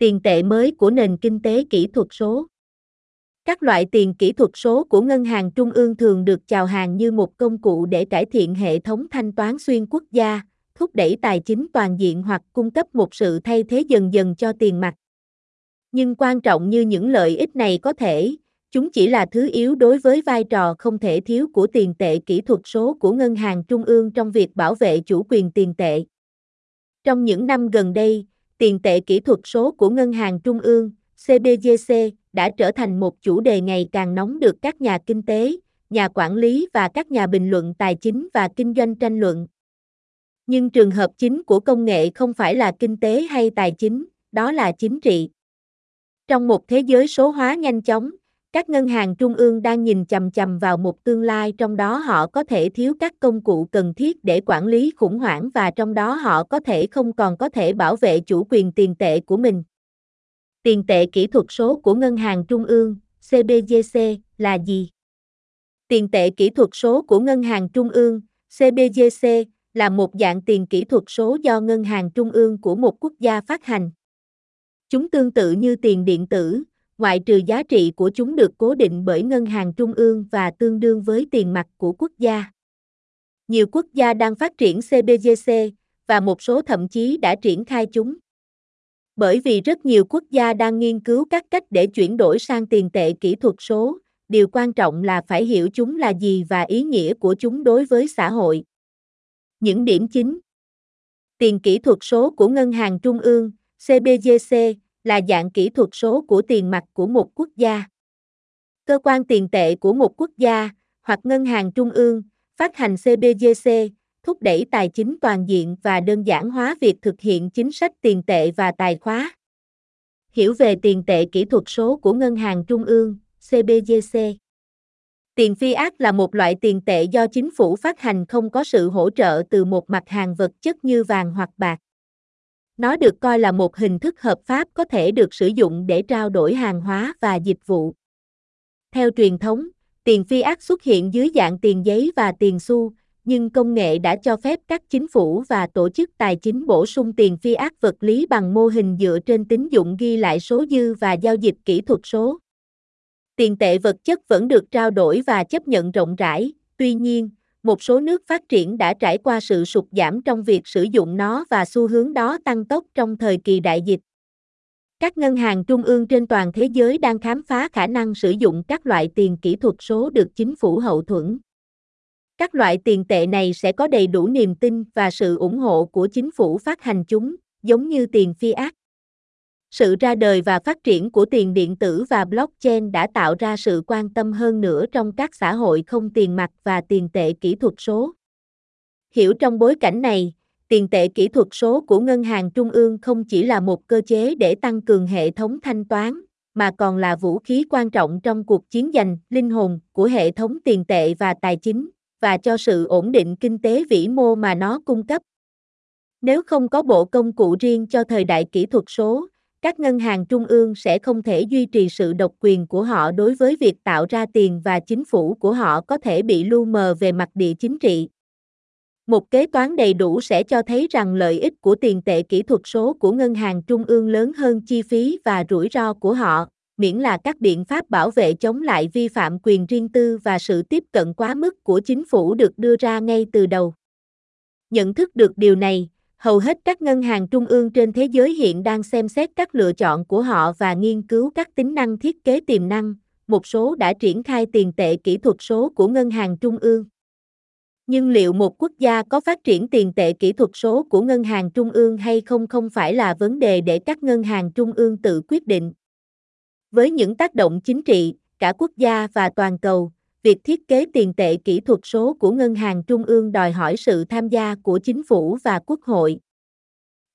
Tiền tệ mới của nền kinh tế kỹ thuật số Các loại tiền kỹ thuật số của ngân hàng trung ương thường được chào hàng như một công cụ để cải thiện hệ thống thanh toán xuyên quốc gia, thúc đẩy tài chính toàn diện hoặc cung cấp một sự thay thế dần dần cho tiền mặt. Nhưng quan trọng như những lợi ích này có thể, chúng chỉ là thứ yếu đối với vai trò không thể thiếu của tiền tệ kỹ thuật số của ngân hàng trung ương trong việc bảo vệ chủ quyền tiền tệ. Trong những năm gần đây, tiền tệ kỹ thuật số của ngân hàng trung ương CBDC đã trở thành một chủ đề ngày càng nóng được các nhà kinh tế, nhà quản lý và các nhà bình luận tài chính và kinh doanh tranh luận. Nhưng trường hợp chính của công nghệ không phải là kinh tế hay tài chính, đó là chính trị. Trong một thế giới số hóa nhanh chóng, các ngân hàng trung ương đang nhìn chằm chằm vào một tương lai trong đó họ có thể thiếu các công cụ cần thiết để quản lý khủng hoảng và trong đó họ có thể không còn có thể bảo vệ chủ quyền tiền tệ của mình. Tiền tệ kỹ thuật số của ngân hàng trung ương CBDC là gì? Tiền tệ kỹ thuật số của ngân hàng trung ương CBDC là một dạng tiền kỹ thuật số do ngân hàng trung ương của một quốc gia phát hành. Chúng tương tự như tiền điện tử, ngoại trừ giá trị của chúng được cố định bởi ngân hàng trung ương và tương đương với tiền mặt của quốc gia. Nhiều quốc gia đang phát triển CBDC và một số thậm chí đã triển khai chúng. Bởi vì rất nhiều quốc gia đang nghiên cứu các cách để chuyển đổi sang tiền tệ kỹ thuật số, điều quan trọng là phải hiểu chúng là gì và ý nghĩa của chúng đối với xã hội. Những điểm chính Tiền kỹ thuật số của ngân hàng trung ương, CBDC, là dạng kỹ thuật số của tiền mặt của một quốc gia. Cơ quan tiền tệ của một quốc gia, hoặc ngân hàng trung ương, phát hành CBDC, thúc đẩy tài chính toàn diện và đơn giản hóa việc thực hiện chính sách tiền tệ và tài khóa. Hiểu về tiền tệ kỹ thuật số của ngân hàng trung ương, CBDC. Tiền fiat là một loại tiền tệ do chính phủ phát hành không có sự hỗ trợ từ một mặt hàng vật chất như vàng hoặc bạc. Nó được coi là một hình thức hợp pháp có thể được sử dụng để trao đổi hàng hóa và dịch vụ. Theo truyền thống, tiền fiat xuất hiện dưới dạng tiền giấy và tiền xu, nhưng công nghệ đã cho phép các chính phủ và tổ chức tài chính bổ sung tiền fiat vật lý bằng mô hình dựa trên tín dụng ghi lại số dư và giao dịch kỹ thuật số. Tiền tệ vật chất vẫn được trao đổi và chấp nhận rộng rãi, tuy nhiên, một số nước phát triển đã trải qua sự sụt giảm trong việc sử dụng nó và xu hướng đó tăng tốc trong thời kỳ đại dịch. Các ngân hàng trung ương trên toàn thế giới đang khám phá khả năng sử dụng các loại tiền kỹ thuật số được chính phủ hậu thuẫn. Các loại tiền tệ này sẽ có đầy đủ niềm tin và sự ủng hộ của chính phủ phát hành chúng, giống như tiền fiat. Sự ra đời và phát triển của tiền điện tử và blockchain đã tạo ra sự quan tâm hơn nữa trong các xã hội không tiền mặt và tiền tệ kỹ thuật số. Hiểu trong bối cảnh này, tiền tệ kỹ thuật số của ngân hàng trung ương không chỉ là một cơ chế để tăng cường hệ thống thanh toán, mà còn là vũ khí quan trọng trong cuộc chiến giành linh hồn của hệ thống tiền tệ và tài chính và cho sự ổn định kinh tế vĩ mô mà nó cung cấp. Nếu không có bộ công cụ riêng cho thời đại kỹ thuật số, các ngân hàng trung ương sẽ không thể duy trì sự độc quyền của họ đối với việc tạo ra tiền và chính phủ của họ có thể bị lu mờ về mặt địa chính trị. Một kế toán đầy đủ sẽ cho thấy rằng lợi ích của tiền tệ kỹ thuật số của ngân hàng trung ương lớn hơn chi phí và rủi ro của họ, miễn là các biện pháp bảo vệ chống lại vi phạm quyền riêng tư và sự tiếp cận quá mức của chính phủ được đưa ra ngay từ đầu. Nhận thức được điều này, hầu hết các ngân hàng trung ương trên thế giới hiện đang xem xét các lựa chọn của họ và nghiên cứu các tính năng thiết kế tiềm năng, một số đã triển khai tiền tệ kỹ thuật số của ngân hàng trung ương. Nhưng liệu một quốc gia có phát triển tiền tệ kỹ thuật số của ngân hàng trung ương hay không không phải là vấn đề để các ngân hàng trung ương tự quyết định. Với những tác động chính trị, cả quốc gia và toàn cầu, việc thiết kế tiền tệ kỹ thuật số của ngân hàng trung ương đòi hỏi sự tham gia của chính phủ và quốc hội.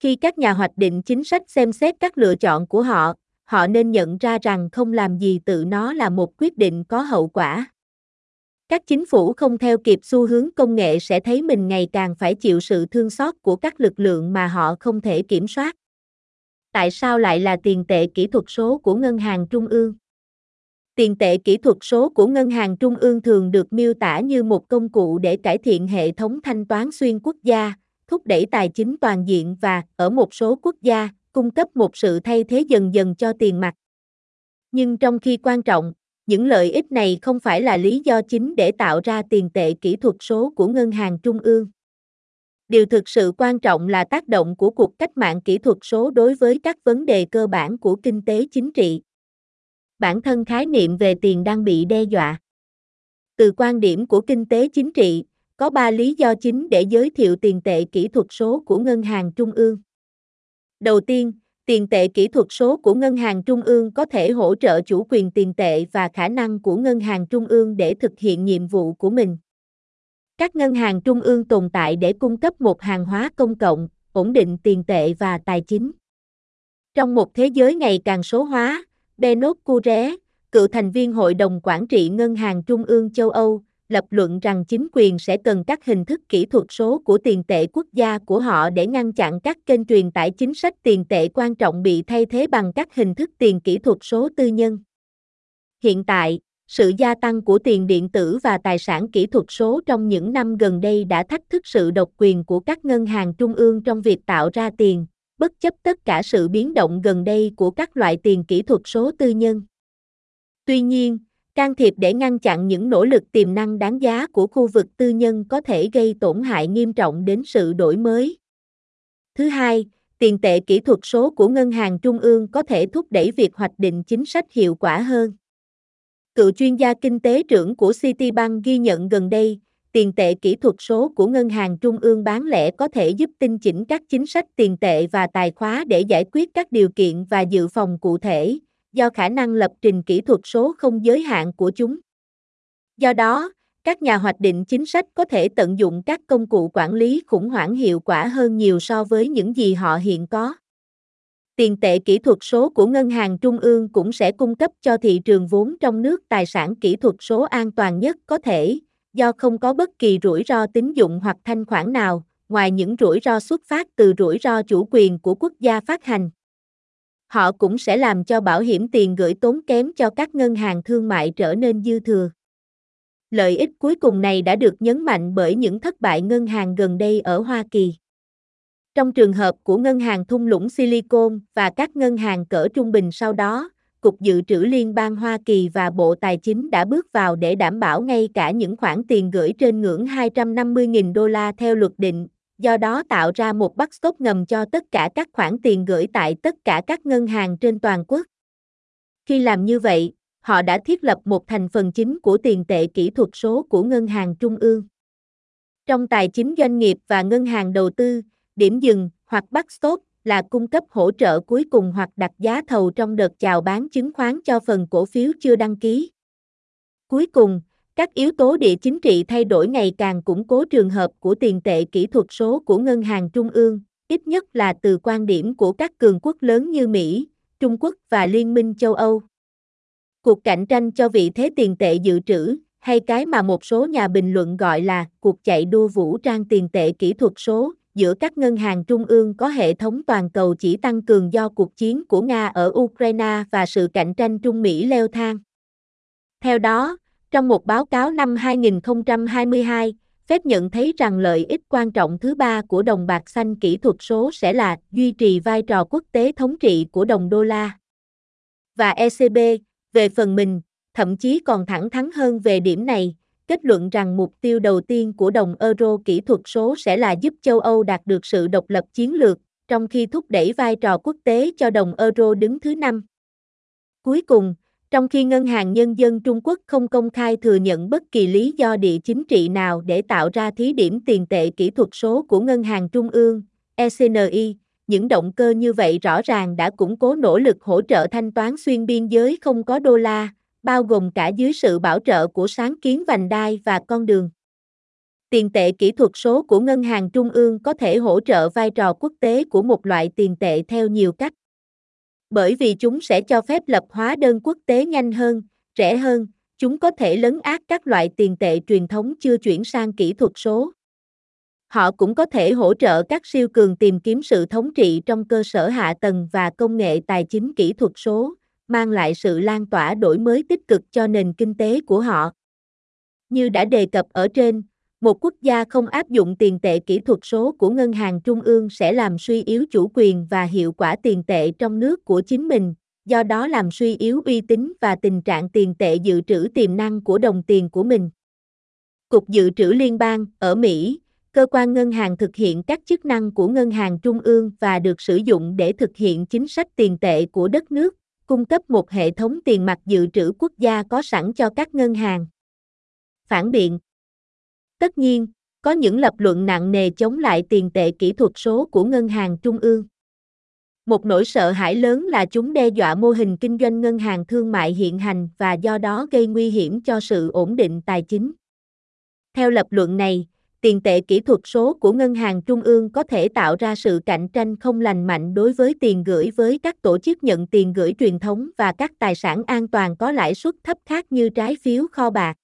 Khi các nhà hoạch định chính sách xem xét các lựa chọn của họ, họ nên nhận ra rằng không làm gì tự nó là một quyết định có hậu quả. Các chính phủ không theo kịp xu hướng công nghệ sẽ thấy mình ngày càng phải chịu sự thương xót của các lực lượng mà họ không thể kiểm soát. Tại sao lại là tiền tệ kỹ thuật số của ngân hàng trung ương? Tiền tệ kỹ thuật số của ngân hàng trung ương thường được miêu tả như một công cụ để cải thiện hệ thống thanh toán xuyên quốc gia, thúc đẩy tài chính toàn diện và, ở một số quốc gia, cung cấp một sự thay thế dần dần cho tiền mặt. Nhưng trong khi quan trọng, những lợi ích này không phải là lý do chính để tạo ra tiền tệ kỹ thuật số của ngân hàng trung ương. Điều thực sự quan trọng là tác động của cuộc cách mạng kỹ thuật số đối với các vấn đề cơ bản của kinh tế chính trị. Bản thân khái niệm về tiền đang bị đe dọa. Từ quan điểm của kinh tế chính trị, có ba lý do chính để giới thiệu tiền tệ kỹ thuật số của ngân hàng trung ương. Đầu tiên, tiền tệ kỹ thuật số của ngân hàng trung ương có thể hỗ trợ chủ quyền tiền tệ và khả năng của ngân hàng trung ương để thực hiện nhiệm vụ của mình. Các ngân hàng trung ương tồn tại để cung cấp một hàng hóa công cộng, ổn định tiền tệ và tài chính. Trong một thế giới ngày càng số hóa, Benoît Cure, cựu thành viên Hội đồng Quản trị Ngân hàng Trung ương châu Âu, lập luận rằng chính quyền sẽ cần các hình thức kỹ thuật số của tiền tệ quốc gia của họ để ngăn chặn các kênh truyền tải chính sách tiền tệ quan trọng bị thay thế bằng các hình thức tiền kỹ thuật số tư nhân. Hiện tại, sự gia tăng của tiền điện tử và tài sản kỹ thuật số trong những năm gần đây đã thách thức sự độc quyền của các ngân hàng trung ương trong việc tạo ra tiền, bất chấp tất cả sự biến động gần đây của các loại tiền kỹ thuật số tư nhân. Tuy nhiên, can thiệp để ngăn chặn những nỗ lực tiềm năng đáng giá của khu vực tư nhân có thể gây tổn hại nghiêm trọng đến sự đổi mới. Thứ hai, tiền tệ kỹ thuật số của ngân hàng trung ương có thể thúc đẩy việc hoạch định chính sách hiệu quả hơn. Cựu chuyên gia kinh tế trưởng của Citibank ghi nhận gần đây, tiền tệ kỹ thuật số của ngân hàng trung ương bán lẻ có thể giúp tinh chỉnh các chính sách tiền tệ và tài khóa để giải quyết các điều kiện và dự phòng cụ thể, do khả năng lập trình kỹ thuật số không giới hạn của chúng. Do đó, các nhà hoạch định chính sách có thể tận dụng các công cụ quản lý khủng hoảng hiệu quả hơn nhiều so với những gì họ hiện có. Tiền tệ kỹ thuật số của ngân hàng trung ương cũng sẽ cung cấp cho thị trường vốn trong nước tài sản kỹ thuật số an toàn nhất có thể, do không có bất kỳ rủi ro tín dụng hoặc thanh khoản nào, ngoài những rủi ro xuất phát từ rủi ro chủ quyền của quốc gia phát hành. Họ cũng sẽ làm cho bảo hiểm tiền gửi tốn kém cho các ngân hàng thương mại trở nên dư thừa. Lợi ích cuối cùng này đã được nhấn mạnh bởi những thất bại ngân hàng gần đây ở Hoa Kỳ. Trong trường hợp của ngân hàng thung lũng Silicon và các ngân hàng cỡ trung bình sau đó, Cục Dự trữ Liên bang Hoa Kỳ và Bộ Tài chính đã bước vào để đảm bảo ngay cả những khoản tiền gửi trên ngưỡng 250.000 đô la theo luật định, do đó tạo ra một backstop ngầm cho tất cả các khoản tiền gửi tại tất cả các ngân hàng trên toàn quốc. Khi làm như vậy, họ đã thiết lập một thành phần chính của tiền tệ kỹ thuật số của ngân hàng trung ương. Trong tài chính doanh nghiệp và ngân hàng đầu tư, điểm dừng hoặc backstop là cung cấp hỗ trợ cuối cùng hoặc đặt giá thầu trong đợt chào bán chứng khoán cho phần cổ phiếu chưa đăng ký. Cuối cùng, các yếu tố địa chính trị thay đổi ngày càng củng cố trường hợp của tiền tệ kỹ thuật số của ngân hàng trung ương, ít nhất là từ quan điểm của các cường quốc lớn như Mỹ, Trung Quốc và Liên minh châu Âu. Cuộc cạnh tranh cho vị thế tiền tệ dự trữ, hay cái mà một số nhà bình luận gọi là cuộc chạy đua vũ trang tiền tệ kỹ thuật số, giữa các ngân hàng trung ương có hệ thống toàn cầu chỉ tăng cường do cuộc chiến của Nga ở Ukraine và sự cạnh tranh Trung Mỹ leo thang. Theo đó, trong một báo cáo năm 2022, Fed nhận thấy rằng lợi ích quan trọng thứ ba của đồng bạc xanh kỹ thuật số sẽ là duy trì vai trò quốc tế thống trị của đồng đô la. Và ECB, về phần mình, thậm chí còn thẳng thắn hơn về điểm này, kết luận rằng mục tiêu đầu tiên của đồng euro kỹ thuật số sẽ là giúp châu Âu đạt được sự độc lập chiến lược, trong khi thúc đẩy vai trò quốc tế cho đồng euro đứng thứ năm. Cuối cùng, trong khi Ngân hàng Nhân dân Trung Quốc không công khai thừa nhận bất kỳ lý do địa chính trị nào để tạo ra thí điểm tiền tệ kỹ thuật số của Ngân hàng Trung ương, ECNI, những động cơ như vậy rõ ràng đã củng cố nỗ lực hỗ trợ thanh toán xuyên biên giới không có đô la, bao gồm cả dưới sự bảo trợ của sáng kiến vành đai và con đường. Tiền tệ kỹ thuật số của Ngân hàng Trung ương có thể hỗ trợ vai trò quốc tế của một loại tiền tệ theo nhiều cách. Bởi vì chúng sẽ cho phép lập hóa đơn quốc tế nhanh hơn, rẻ hơn, chúng có thể lấn át các loại tiền tệ truyền thống chưa chuyển sang kỹ thuật số. Họ cũng có thể hỗ trợ các siêu cường tìm kiếm sự thống trị trong cơ sở hạ tầng và công nghệ tài chính kỹ thuật số, mang lại sự lan tỏa đổi mới tích cực cho nền kinh tế của họ. Như đã đề cập ở trên, Một quốc gia không áp dụng tiền tệ kỹ thuật số của ngân hàng trung ương sẽ làm suy yếu chủ quyền và hiệu quả tiền tệ trong nước của chính mình, do đó làm suy yếu uy tín và tình trạng tiền tệ dự trữ tiềm năng của đồng tiền của mình. Cục Dự trữ Liên bang ở Mỹ, cơ quan ngân hàng thực hiện các chức năng của ngân hàng trung ương và được sử dụng để thực hiện chính sách tiền tệ của đất nước, cung cấp một hệ thống tiền mặt dự trữ quốc gia có sẵn cho các ngân hàng. Phản biện Tất nhiên, có những lập luận nặng nề chống lại tiền tệ kỹ thuật số của ngân hàng trung ương. Một nỗi sợ hãi lớn là chúng đe dọa mô hình kinh doanh ngân hàng thương mại hiện hành và do đó gây nguy hiểm cho sự ổn định tài chính. Theo lập luận này, tiền tệ kỹ thuật số của ngân hàng trung ương có thể tạo ra sự cạnh tranh không lành mạnh đối với tiền gửi với các tổ chức nhận tiền gửi truyền thống và các tài sản an toàn có lãi suất thấp khác như trái phiếu kho bạc.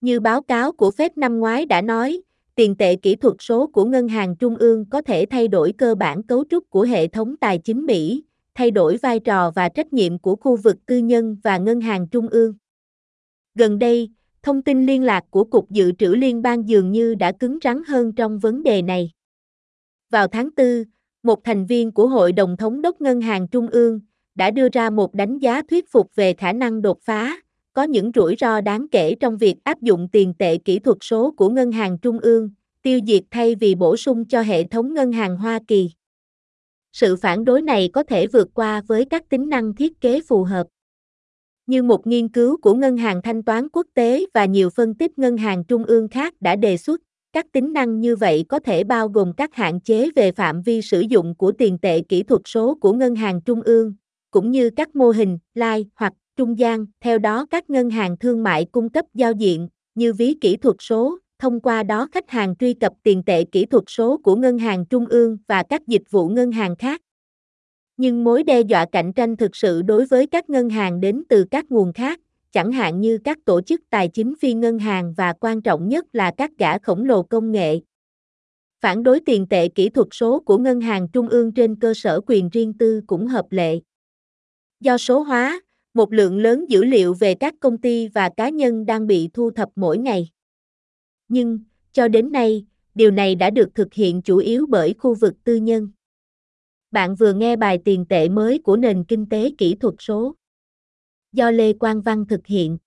Như báo cáo của Fed năm ngoái đã nói, tiền tệ kỹ thuật số của ngân hàng trung ương có thể thay đổi cơ bản cấu trúc của hệ thống tài chính Mỹ, thay đổi vai trò và trách nhiệm của khu vực tư nhân và ngân hàng trung ương. Gần đây, thông tin liên lạc của Cục Dự trữ Liên bang dường như đã cứng rắn hơn trong vấn đề này. Vào tháng 4, một thành viên của Hội đồng Thống đốc Ngân hàng Trung ương đã đưa ra một đánh giá thuyết phục về khả năng đột phá, có những rủi ro đáng kể trong việc áp dụng tiền tệ kỹ thuật số của Ngân hàng Trung ương, tiêu diệt thay vì bổ sung cho hệ thống ngân hàng Hoa Kỳ. Sự phản đối này có thể vượt qua với các tính năng thiết kế phù hợp. Như một nghiên cứu của Ngân hàng Thanh toán Quốc tế và nhiều phân tích ngân hàng trung ương khác đã đề xuất, các tính năng như vậy có thể bao gồm các hạn chế về phạm vi sử dụng của tiền tệ kỹ thuật số của ngân hàng trung ương, cũng như các mô hình, lai hoặc trung gian, theo đó các ngân hàng thương mại cung cấp giao diện, như ví kỹ thuật số, thông qua đó khách hàng truy cập tiền tệ kỹ thuật số của ngân hàng trung ương và các dịch vụ ngân hàng khác. Nhưng mối đe dọa cạnh tranh thực sự đối với các ngân hàng đến từ các nguồn khác, chẳng hạn như các tổ chức tài chính phi ngân hàng và quan trọng nhất là các gã khổng lồ công nghệ. Phản đối tiền tệ kỹ thuật số của ngân hàng trung ương trên cơ sở quyền riêng tư cũng hợp lệ. Do số hóa, một lượng lớn dữ liệu về các công ty và cá nhân đang bị thu thập mỗi ngày. Nhưng, cho đến nay, điều này đã được thực hiện chủ yếu bởi khu vực tư nhân. Bạn vừa nghe bài tiền tệ mới của nền kinh tế kỹ thuật số. Do Lê Quang Văn thực hiện.